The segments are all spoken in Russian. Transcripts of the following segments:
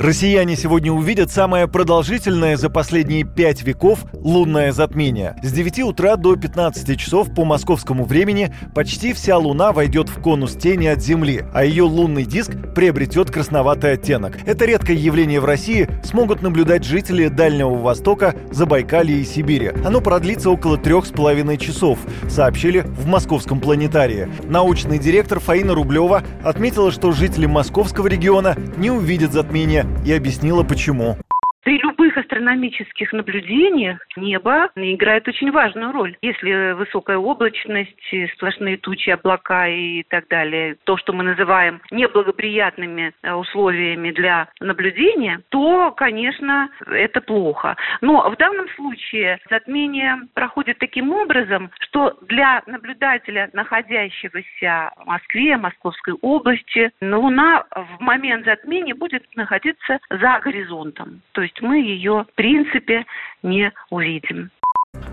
Россияне сегодня увидят самое продолжительное за последние пять веков лунное затмение. С 9 утра до 15 часов по московскому времени почти вся Луна войдет в конус тени от Земли, а ее лунный диск приобретет красноватый оттенок. Это редкое явление в России смогут наблюдать жители Дальнего Востока, Забайкалья и Сибири. Оно продлится около трех с половиной часов, сообщили в московском планетарии. Научный директор Фаина Рублева отметила, что жители московского региона не увидят затмения и объяснила почему. При любых астрономических наблюдениях небо играет очень важную роль. Если высокая облачность, сплошные тучи, облака и так далее, то, что мы называем неблагоприятными э, условиями для наблюдения, то, конечно, это плохо. Но в данном случае затмение проходит таким образом, что для наблюдателя, находящегося в Москве, Московской области, Луна в момент затмения будет находиться за горизонтом. То есть мы ее, в принципе, не увидим.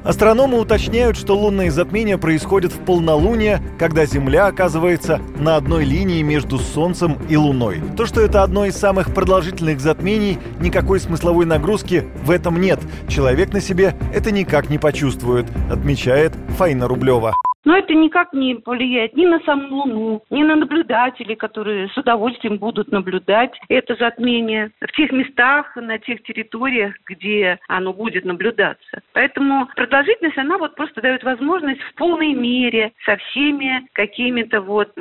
Астрономы уточняют, что лунные затмения происходят в полнолуние, когда Земля оказывается на одной линии между Солнцем и Луной. То, что это одно из самых продолжительных затмений, никакой смысловой нагрузки в этом нет. Человек на себе это никак не почувствует, отмечает Фаина Рублева. Но это никак не повлияет ни на саму Луну, ни на наблюдателей, которые с удовольствием будут наблюдать это затмение в тех местах, на тех территориях, где оно будет наблюдаться. Поэтому продолжительность, она вот просто дает возможность в полной мере со всеми какими-то вот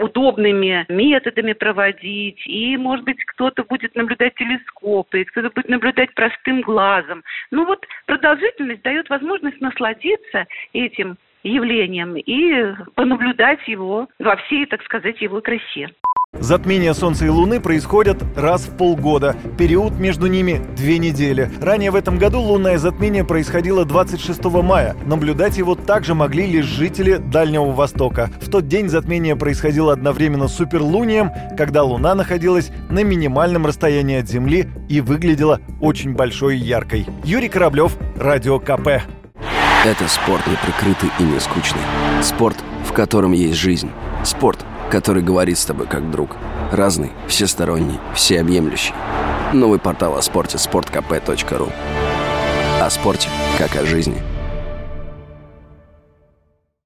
удобными методами проводить. И, может быть, кто-то будет наблюдать телескопы, кто-то будет наблюдать простым глазом. Ну вот продолжительность дает возможность насладиться этим явлением и понаблюдать его во всей, так сказать, его красе. Затмения Солнца и Луны происходят раз в полгода. Период между ними – две недели. Ранее в этом году лунное затмение происходило 26 мая. Наблюдать его также могли лишь жители Дальнего Востока. В тот день затмение происходило одновременно с суперлунием, когда Луна находилась на минимальном расстоянии от Земли и выглядела очень большой и яркой. Юрий Кораблев, Радио КП. Это спорт неприкрытый и не скучный. Спорт, в котором есть жизнь. Спорт, который говорит с тобой как друг. Разный, всесторонний, всеобъемлющий. Новый портал о спорте – sportkp.ru О спорте, как о жизни –